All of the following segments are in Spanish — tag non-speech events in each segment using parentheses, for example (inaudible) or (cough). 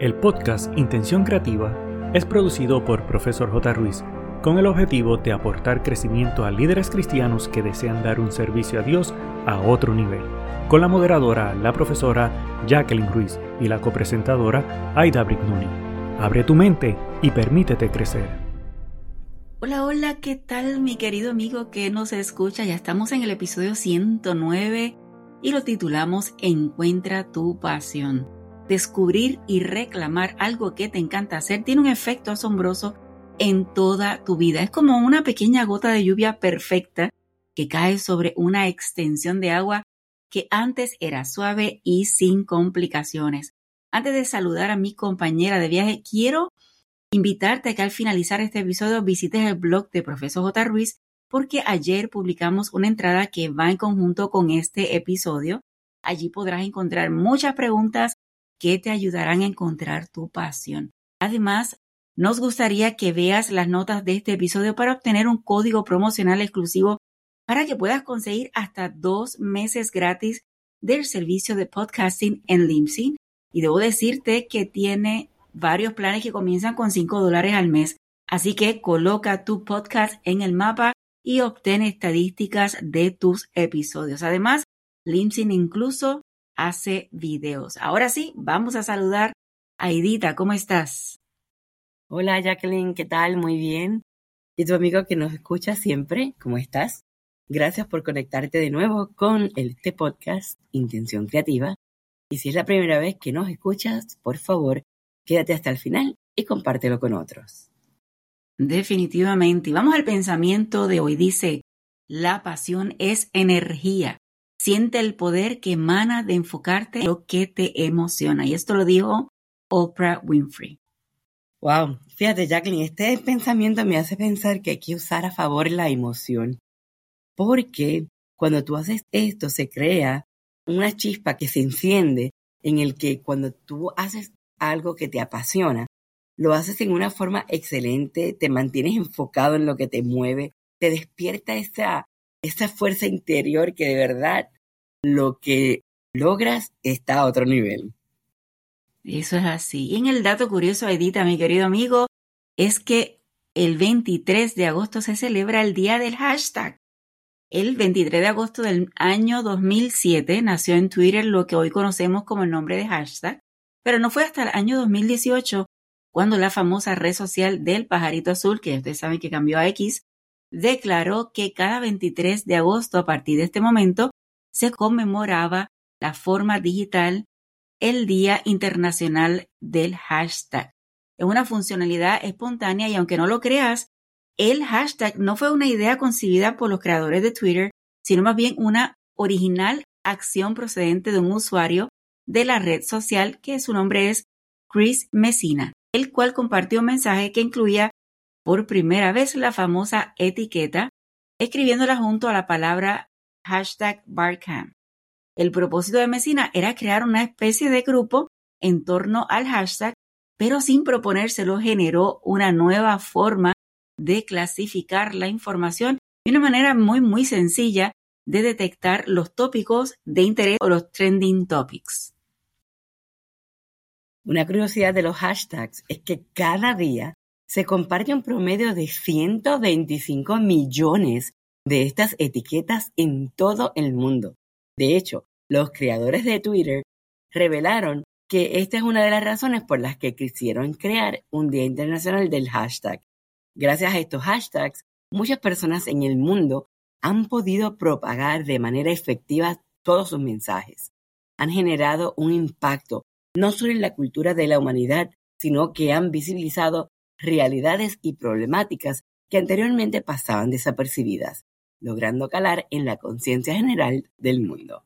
El podcast Intención Creativa es producido por Profesor J. Ruiz con el objetivo de aportar crecimiento a líderes cristianos que desean dar un servicio a Dios a otro nivel, con la moderadora, la profesora Jacqueline Ruiz y la copresentadora Aida Brignoni. Abre tu mente y permítete crecer. Hola, hola, ¿qué tal mi querido amigo que nos escucha? Ya estamos en el episodio 109 y lo titulamos Encuentra tu pasión descubrir y reclamar algo que te encanta hacer tiene un efecto asombroso en toda tu vida. Es como una pequeña gota de lluvia perfecta que cae sobre una extensión de agua que antes era suave y sin complicaciones. Antes de saludar a mi compañera de viaje, quiero invitarte a que al finalizar este episodio visites el blog de Profesor J. Ruiz porque ayer publicamos una entrada que va en conjunto con este episodio. Allí podrás encontrar muchas preguntas que te ayudarán a encontrar tu pasión. Además, nos gustaría que veas las notas de este episodio para obtener un código promocional exclusivo para que puedas conseguir hasta dos meses gratis del servicio de podcasting en Limsin. Y debo decirte que tiene varios planes que comienzan con 5 dólares al mes. Así que coloca tu podcast en el mapa y obtén estadísticas de tus episodios. Además, Limsin incluso hace videos. Ahora sí, vamos a saludar a Edita. ¿Cómo estás? Hola Jacqueline, ¿qué tal? Muy bien. Y tu amigo que nos escucha siempre, ¿cómo estás? Gracias por conectarte de nuevo con este podcast Intención Creativa. Y si es la primera vez que nos escuchas, por favor, quédate hasta el final y compártelo con otros. Definitivamente. Y vamos al pensamiento de hoy. Dice, la pasión es energía. Siente el poder que emana de enfocarte en lo que te emociona. Y esto lo dijo Oprah Winfrey. Wow, fíjate Jacqueline, este pensamiento me hace pensar que hay que usar a favor la emoción. Porque cuando tú haces esto se crea una chispa que se enciende en el que cuando tú haces algo que te apasiona, lo haces en una forma excelente, te mantienes enfocado en lo que te mueve, te despierta esa esa fuerza interior que de verdad lo que logras está a otro nivel. Eso es así. Y en el dato curioso, Edita, mi querido amigo, es que el 23 de agosto se celebra el día del hashtag. El 23 de agosto del año 2007 nació en Twitter lo que hoy conocemos como el nombre de hashtag, pero no fue hasta el año 2018 cuando la famosa red social del pajarito azul, que ustedes saben que cambió a X, declaró que cada 23 de agosto a partir de este momento se conmemoraba la forma digital el Día Internacional del Hashtag. Es una funcionalidad espontánea y aunque no lo creas, el hashtag no fue una idea concebida por los creadores de Twitter, sino más bien una original acción procedente de un usuario de la red social que su nombre es Chris Messina, el cual compartió un mensaje que incluía por primera vez la famosa etiqueta, escribiéndola junto a la palabra hashtag Barcamp. El propósito de Messina era crear una especie de grupo en torno al hashtag, pero sin proponérselo generó una nueva forma de clasificar la información y una manera muy muy sencilla de detectar los tópicos de interés o los trending topics. Una curiosidad de los hashtags es que cada día se comparte un promedio de 125 millones de estas etiquetas en todo el mundo. De hecho, los creadores de Twitter revelaron que esta es una de las razones por las que quisieron crear un Día Internacional del hashtag. Gracias a estos hashtags, muchas personas en el mundo han podido propagar de manera efectiva todos sus mensajes. Han generado un impacto no solo en la cultura de la humanidad, sino que han visibilizado realidades y problemáticas que anteriormente pasaban desapercibidas, logrando calar en la conciencia general del mundo.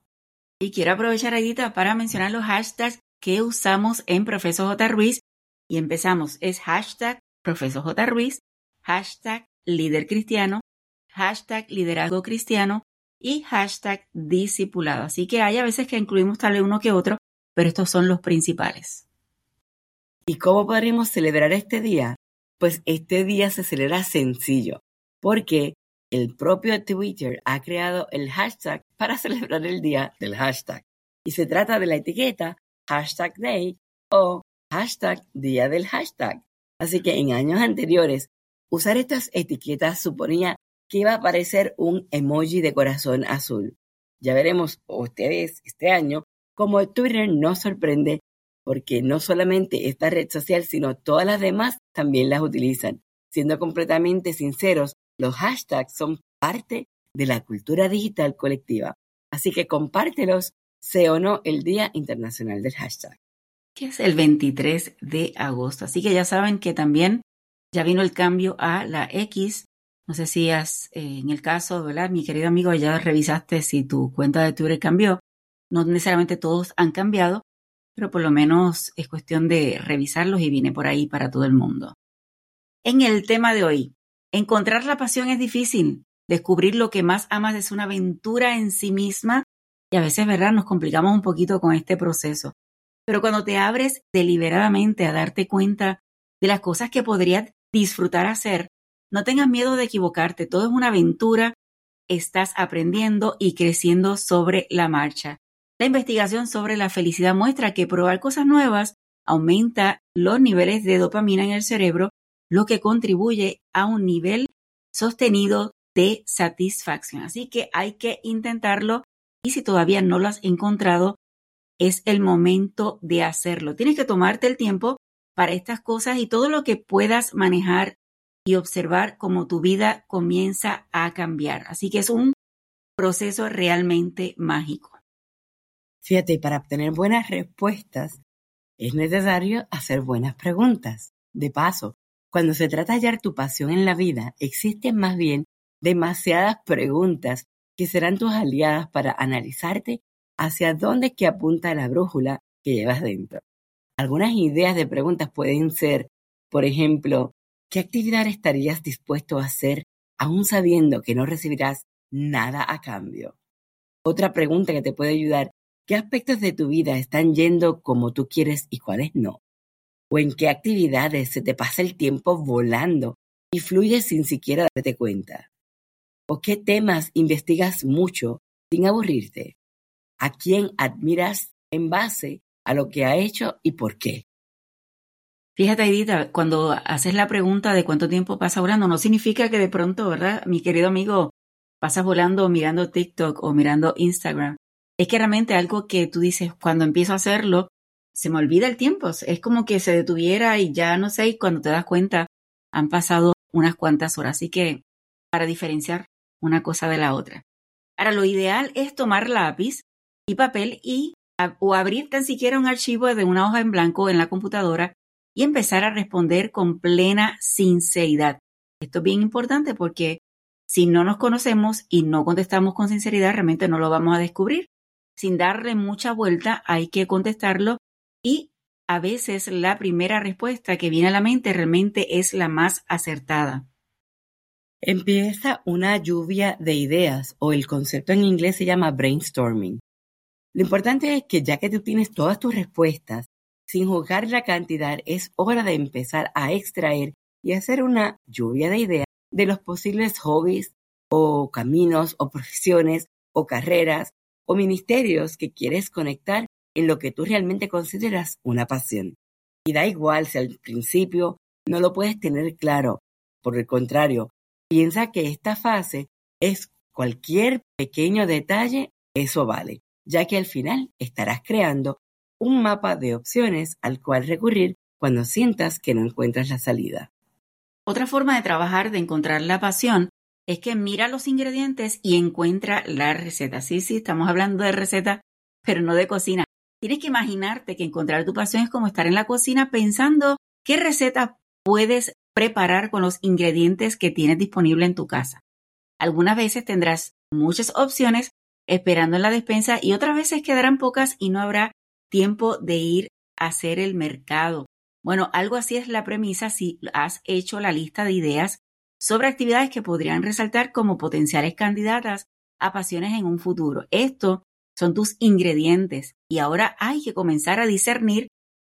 Y quiero aprovechar, Edita, para mencionar los hashtags que usamos en Profesor J. Ruiz. Y empezamos, es hashtag Profesor J. Ruiz, hashtag líder cristiano, hashtag liderazgo cristiano y hashtag discipulado. Así que hay a veces que incluimos tal vez uno que otro, pero estos son los principales. ¿Y cómo podríamos celebrar este día? Pues este día se celebra sencillo, porque el propio Twitter ha creado el hashtag para (laughs) celebrar el día del hashtag. Y se trata de la etiqueta hashtag day o hashtag día del hashtag. Así que en años anteriores, usar estas etiquetas suponía que iba a aparecer un emoji de corazón azul. Ya veremos ustedes este año cómo Twitter nos sorprende porque no solamente esta red social, sino todas las demás también las utilizan. Siendo completamente sinceros, los hashtags son parte de la cultura digital colectiva. Así que compártelos, sea o no el Día Internacional del Hashtag. Que es el 23 de agosto. Así que ya saben que también ya vino el cambio a la X. No sé si has, eh, en el caso, ¿verdad? Mi querido amigo, ya revisaste si tu cuenta de Twitter cambió. No necesariamente todos han cambiado, pero por lo menos es cuestión de revisarlos y viene por ahí para todo el mundo. En el tema de hoy, encontrar la pasión es difícil. Descubrir lo que más amas es una aventura en sí misma y a veces, ¿verdad? Nos complicamos un poquito con este proceso. Pero cuando te abres deliberadamente a darte cuenta de las cosas que podrías disfrutar hacer, no tengas miedo de equivocarte. Todo es una aventura. Estás aprendiendo y creciendo sobre la marcha. La investigación sobre la felicidad muestra que probar cosas nuevas aumenta los niveles de dopamina en el cerebro, lo que contribuye a un nivel sostenido de satisfacción. Así que hay que intentarlo y si todavía no lo has encontrado, es el momento de hacerlo. Tienes que tomarte el tiempo para estas cosas y todo lo que puedas manejar y observar cómo tu vida comienza a cambiar. Así que es un proceso realmente mágico. Fíjate, para obtener buenas respuestas es necesario hacer buenas preguntas. De paso, cuando se trata de hallar tu pasión en la vida, existen más bien demasiadas preguntas que serán tus aliadas para analizarte hacia dónde que apunta la brújula que llevas dentro. Algunas ideas de preguntas pueden ser, por ejemplo, ¿qué actividad estarías dispuesto a hacer aún sabiendo que no recibirás nada a cambio? Otra pregunta que te puede ayudar ¿Qué aspectos de tu vida están yendo como tú quieres y cuáles no? ¿O en qué actividades se te pasa el tiempo volando y fluye sin siquiera darte cuenta? ¿O qué temas investigas mucho sin aburrirte? ¿A quién admiras en base a lo que ha hecho y por qué? Fíjate, Edita, cuando haces la pregunta de cuánto tiempo pasa volando, no significa que de pronto, ¿verdad? Mi querido amigo, pasas volando mirando TikTok o mirando Instagram es que realmente algo que tú dices, cuando empiezo a hacerlo, se me olvida el tiempo. Es como que se detuviera y ya no sé, y cuando te das cuenta, han pasado unas cuantas horas. Así que, para diferenciar una cosa de la otra. Ahora, lo ideal es tomar lápiz y papel y o abrir tan siquiera un archivo de una hoja en blanco en la computadora y empezar a responder con plena sinceridad. Esto es bien importante porque si no nos conocemos y no contestamos con sinceridad, realmente no lo vamos a descubrir sin darle mucha vuelta, hay que contestarlo y a veces la primera respuesta que viene a la mente realmente es la más acertada. Empieza una lluvia de ideas o el concepto en inglés se llama brainstorming. Lo importante es que ya que tú tienes todas tus respuestas, sin juzgar la cantidad, es hora de empezar a extraer y hacer una lluvia de ideas de los posibles hobbies o caminos o profesiones o carreras o ministerios que quieres conectar en lo que tú realmente consideras una pasión. Y da igual si al principio no lo puedes tener claro. Por el contrario, piensa que esta fase es cualquier pequeño detalle, eso vale, ya que al final estarás creando un mapa de opciones al cual recurrir cuando sientas que no encuentras la salida. Otra forma de trabajar de encontrar la pasión es que mira los ingredientes y encuentra la receta. Sí, sí, estamos hablando de receta, pero no de cocina. Tienes que imaginarte que encontrar tu pasión es como estar en la cocina pensando qué receta puedes preparar con los ingredientes que tienes disponible en tu casa. Algunas veces tendrás muchas opciones esperando en la despensa y otras veces quedarán pocas y no habrá tiempo de ir a hacer el mercado. Bueno, algo así es la premisa si has hecho la lista de ideas sobre actividades que podrían resaltar como potenciales candidatas a pasiones en un futuro. Estos son tus ingredientes y ahora hay que comenzar a discernir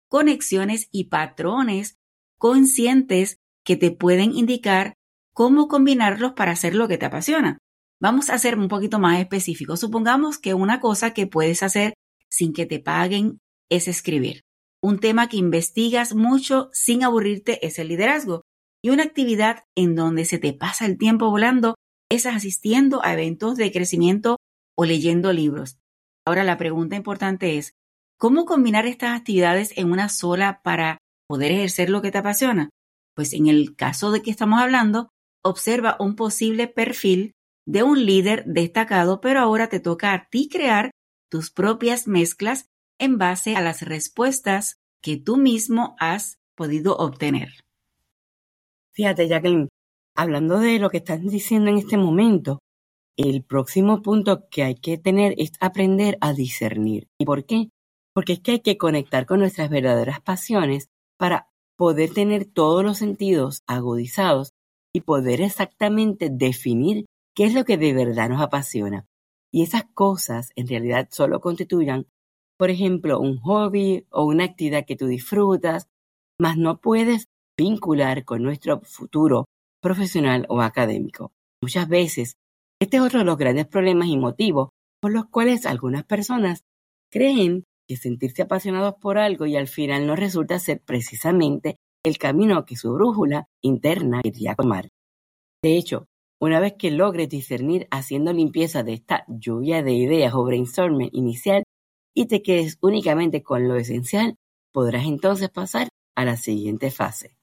conexiones y patrones conscientes que te pueden indicar cómo combinarlos para hacer lo que te apasiona. Vamos a ser un poquito más específicos. Supongamos que una cosa que puedes hacer sin que te paguen es escribir. Un tema que investigas mucho sin aburrirte es el liderazgo. Y una actividad en donde se te pasa el tiempo volando es asistiendo a eventos de crecimiento o leyendo libros. Ahora la pregunta importante es, ¿cómo combinar estas actividades en una sola para poder ejercer lo que te apasiona? Pues en el caso de que estamos hablando, observa un posible perfil de un líder destacado, pero ahora te toca a ti crear tus propias mezclas en base a las respuestas que tú mismo has podido obtener. Fíjate, Jacqueline, hablando de lo que estás diciendo en este momento, el próximo punto que hay que tener es aprender a discernir. ¿Y por qué? Porque es que hay que conectar con nuestras verdaderas pasiones para poder tener todos los sentidos agudizados y poder exactamente definir qué es lo que de verdad nos apasiona. Y esas cosas en realidad solo constituyan por ejemplo, un hobby o una actividad que tú disfrutas, mas no puedes vincular con nuestro futuro profesional o académico. Muchas veces, este es otro de los grandes problemas y motivos por los cuales algunas personas creen que sentirse apasionados por algo y al final no resulta ser precisamente el camino que su brújula interna quería tomar. De hecho, una vez que logres discernir haciendo limpieza de esta lluvia de ideas o brainstorming inicial, y te quedes únicamente con lo esencial, podrás entonces pasar a la siguiente fase.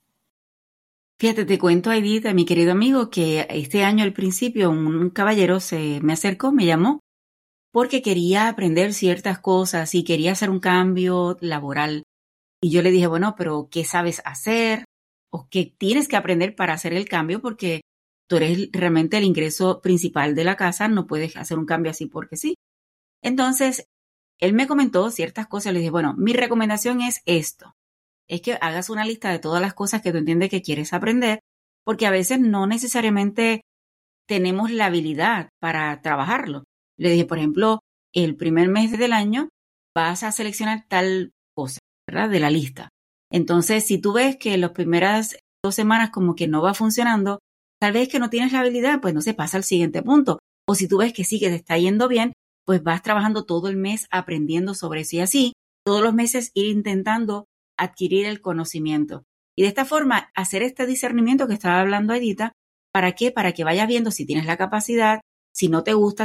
Fíjate, te cuento, Edith, a mi querido amigo, que este año al principio un caballero se me acercó, me llamó, porque quería aprender ciertas cosas y quería hacer un cambio laboral. Y yo le dije, bueno, pero ¿qué sabes hacer? ¿O qué tienes que aprender para hacer el cambio? Porque tú eres realmente el ingreso principal de la casa, no puedes hacer un cambio así porque sí. Entonces, él me comentó ciertas cosas, le dije, bueno, mi recomendación es esto, es que hagas una lista de todas las cosas que tú entiendes que quieres aprender, porque a veces no necesariamente tenemos la habilidad para trabajarlo. Le dije, por ejemplo, el primer mes del año vas a seleccionar tal cosa, ¿verdad? De la lista. Entonces, si tú ves que las primeras dos semanas como que no va funcionando, tal vez que no tienes la habilidad, pues no se pasa al siguiente punto. O si tú ves que sí que te está yendo bien, pues vas trabajando todo el mes aprendiendo sobre eso y así, todos los meses ir intentando adquirir el conocimiento. Y de esta forma, hacer este discernimiento que estaba hablando Edita, ¿para qué? Para que vayas viendo si tienes la capacidad, si no te gusta.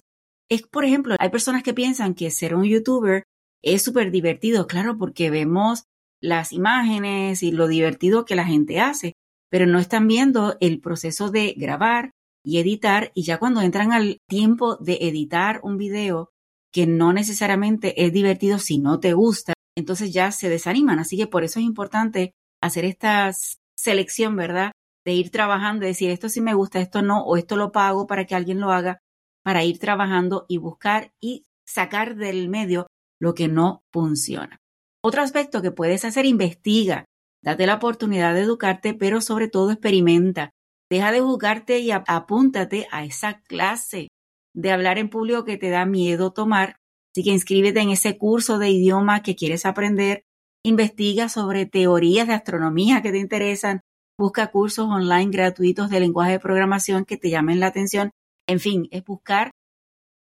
Es, por ejemplo, hay personas que piensan que ser un youtuber es súper divertido, claro, porque vemos las imágenes y lo divertido que la gente hace, pero no están viendo el proceso de grabar y editar y ya cuando entran al tiempo de editar un video que no necesariamente es divertido si no te gusta, entonces ya se desaniman. Así que por eso es importante hacer esta selección, ¿verdad? De ir trabajando y decir esto sí me gusta, esto no, o esto lo pago para que alguien lo haga, para ir trabajando y buscar y sacar del medio lo que no funciona. Otro aspecto que puedes hacer, investiga, date la oportunidad de educarte, pero sobre todo experimenta. Deja de juzgarte y apúntate a esa clase de hablar en público que te da miedo tomar. Así que inscríbete en ese curso de idioma que quieres aprender. Investiga sobre teorías de astronomía que te interesan. Busca cursos online gratuitos de lenguaje de programación que te llamen la atención. En fin, es buscar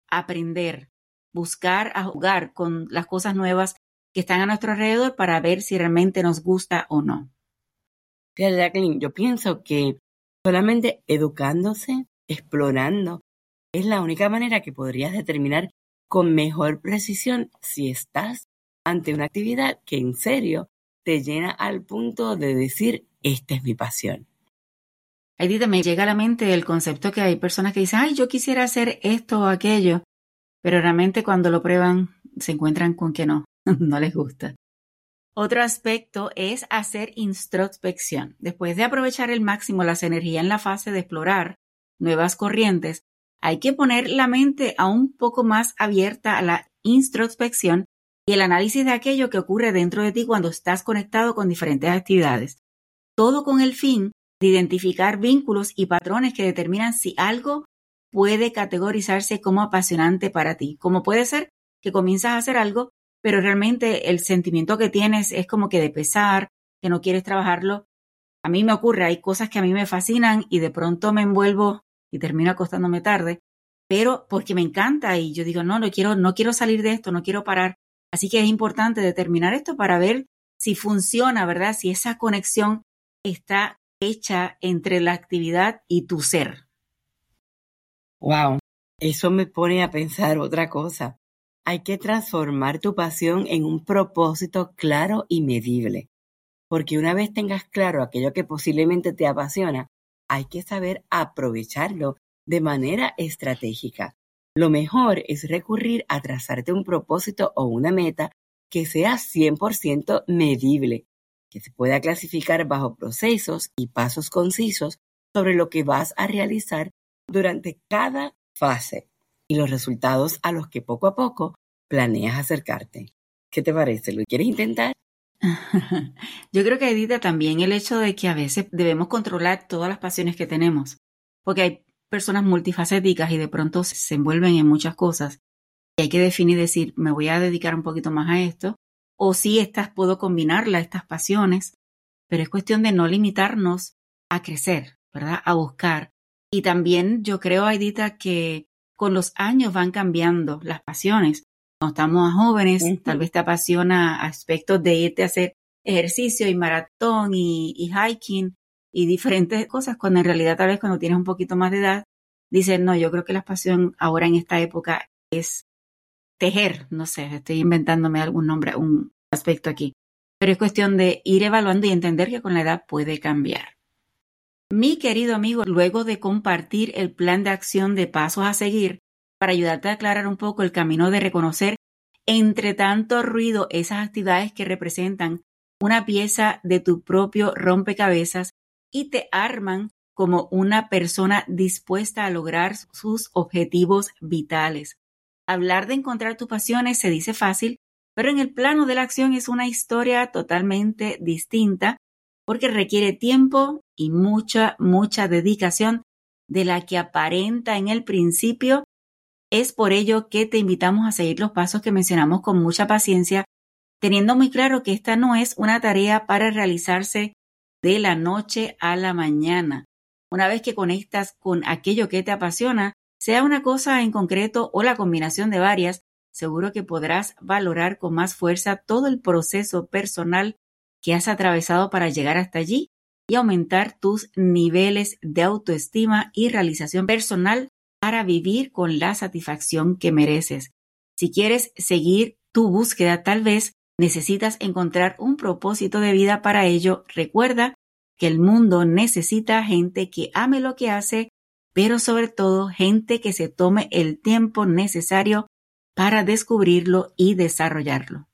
aprender, buscar a jugar con las cosas nuevas que están a nuestro alrededor para ver si realmente nos gusta o no. Jacqueline, yo pienso que solamente educándose, explorando, es la única manera que podrías determinar con mejor precisión si estás ante una actividad que en serio te llena al punto de decir, esta es mi pasión. Edith, me llega a la mente el concepto que hay personas que dicen, ay, yo quisiera hacer esto o aquello, pero realmente cuando lo prueban se encuentran con que no, (laughs) no les gusta. Otro aspecto es hacer introspección. Después de aprovechar el máximo las energías en la fase de explorar nuevas corrientes, hay que poner la mente aún poco más abierta a la introspección y el análisis de aquello que ocurre dentro de ti cuando estás conectado con diferentes actividades. Todo con el fin de identificar vínculos y patrones que determinan si algo puede categorizarse como apasionante para ti. Como puede ser que comienzas a hacer algo, pero realmente el sentimiento que tienes es como que de pesar, que no quieres trabajarlo. A mí me ocurre, hay cosas que a mí me fascinan y de pronto me envuelvo y termino acostándome tarde, pero porque me encanta y yo digo, no, no quiero, no quiero salir de esto, no quiero parar. Así que es importante determinar esto para ver si funciona, ¿verdad? Si esa conexión está hecha entre la actividad y tu ser. Wow, eso me pone a pensar otra cosa. Hay que transformar tu pasión en un propósito claro y medible. Porque una vez tengas claro aquello que posiblemente te apasiona, hay que saber aprovecharlo de manera estratégica. Lo mejor es recurrir a trazarte un propósito o una meta que sea 100% medible, que se pueda clasificar bajo procesos y pasos concisos sobre lo que vas a realizar durante cada fase y los resultados a los que poco a poco planeas acercarte. ¿Qué te parece? ¿Lo quieres intentar? (laughs) Yo creo que Edita también el hecho de que a veces debemos controlar todas las pasiones que tenemos, porque hay personas multifacéticas y de pronto se envuelven en muchas cosas y hay que definir, decir, me voy a dedicar un poquito más a esto, o si estas puedo combinarlas, estas pasiones, pero es cuestión de no limitarnos a crecer, ¿verdad? A buscar. Y también yo creo, Aidita, que con los años van cambiando las pasiones. Cuando estamos jóvenes, tal vez te apasiona aspectos de irte a hacer ejercicio y maratón y, y, hiking y diferentes cosas, cuando en realidad tal vez cuando tienes un poquito más de edad, dices, no, yo creo que la pasión ahora en esta época es tejer, no sé, estoy inventándome algún nombre, un aspecto aquí, pero es cuestión de ir evaluando y entender que con la edad puede cambiar. Mi querido amigo, luego de compartir el plan de acción de pasos a seguir para ayudarte a aclarar un poco el camino de reconocer entre tanto ruido esas actividades que representan una pieza de tu propio rompecabezas y te arman como una persona dispuesta a lograr sus objetivos vitales. Hablar de encontrar tus pasiones se dice fácil, pero en el plano de la acción es una historia totalmente distinta porque requiere tiempo y mucha, mucha dedicación de la que aparenta en el principio. Es por ello que te invitamos a seguir los pasos que mencionamos con mucha paciencia, teniendo muy claro que esta no es una tarea para realizarse de la noche a la mañana. Una vez que conectas con aquello que te apasiona, sea una cosa en concreto o la combinación de varias, seguro que podrás valorar con más fuerza todo el proceso personal que has atravesado para llegar hasta allí y aumentar tus niveles de autoestima y realización personal para vivir con la satisfacción que mereces. Si quieres seguir tu búsqueda, tal vez necesitas encontrar un propósito de vida para ello. Recuerda que el mundo necesita gente que ame lo que hace pero sobre todo gente que se tome el tiempo necesario para descubrirlo y desarrollarlo.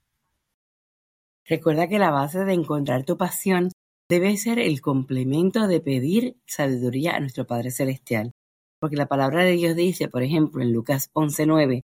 Recuerda que la base de encontrar tu pasión debe ser el complemento de pedir sabiduría a nuestro Padre Celestial, porque la palabra de Dios dice, por ejemplo, en Lucas 11:9,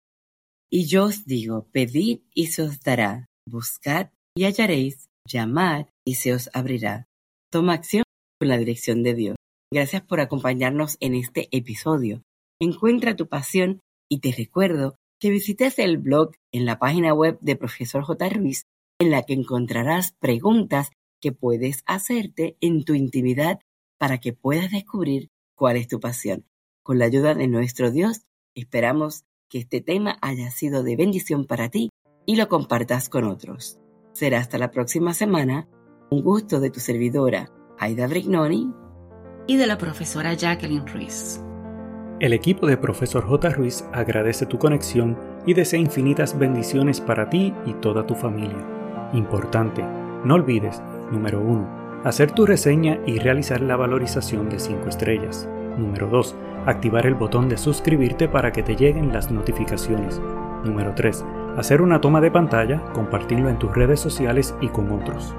y yo os digo, pedid y se os dará, buscad y hallaréis, llamad y se os abrirá. Toma acción con la dirección de Dios. Gracias por acompañarnos en este episodio. Encuentra tu pasión y te recuerdo que visites el blog en la página web de Profesor J. Ruiz, en la que encontrarás preguntas que puedes hacerte en tu intimidad para que puedas descubrir cuál es tu pasión. Con la ayuda de nuestro Dios, esperamos que este tema haya sido de bendición para ti y lo compartas con otros. Será hasta la próxima semana. Un gusto de tu servidora, Aida Brignoni y de la profesora Jacqueline Ruiz. El equipo de Profesor J. Ruiz agradece tu conexión y desea infinitas bendiciones para ti y toda tu familia. Importante, no olvides, número 1, hacer tu reseña y realizar la valorización de 5 estrellas. Número 2, activar el botón de suscribirte para que te lleguen las notificaciones. Número 3, hacer una toma de pantalla, compartirlo en tus redes sociales y con otros.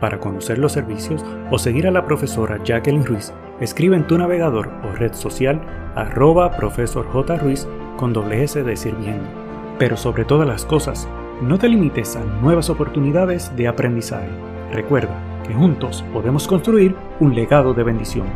Para conocer los servicios o seguir a la profesora Jacqueline Ruiz, escribe en tu navegador o red social arroba profesor J. Ruiz con doble S de sirviendo. Pero sobre todas las cosas, no te limites a nuevas oportunidades de aprendizaje. Recuerda que juntos podemos construir un legado de bendición.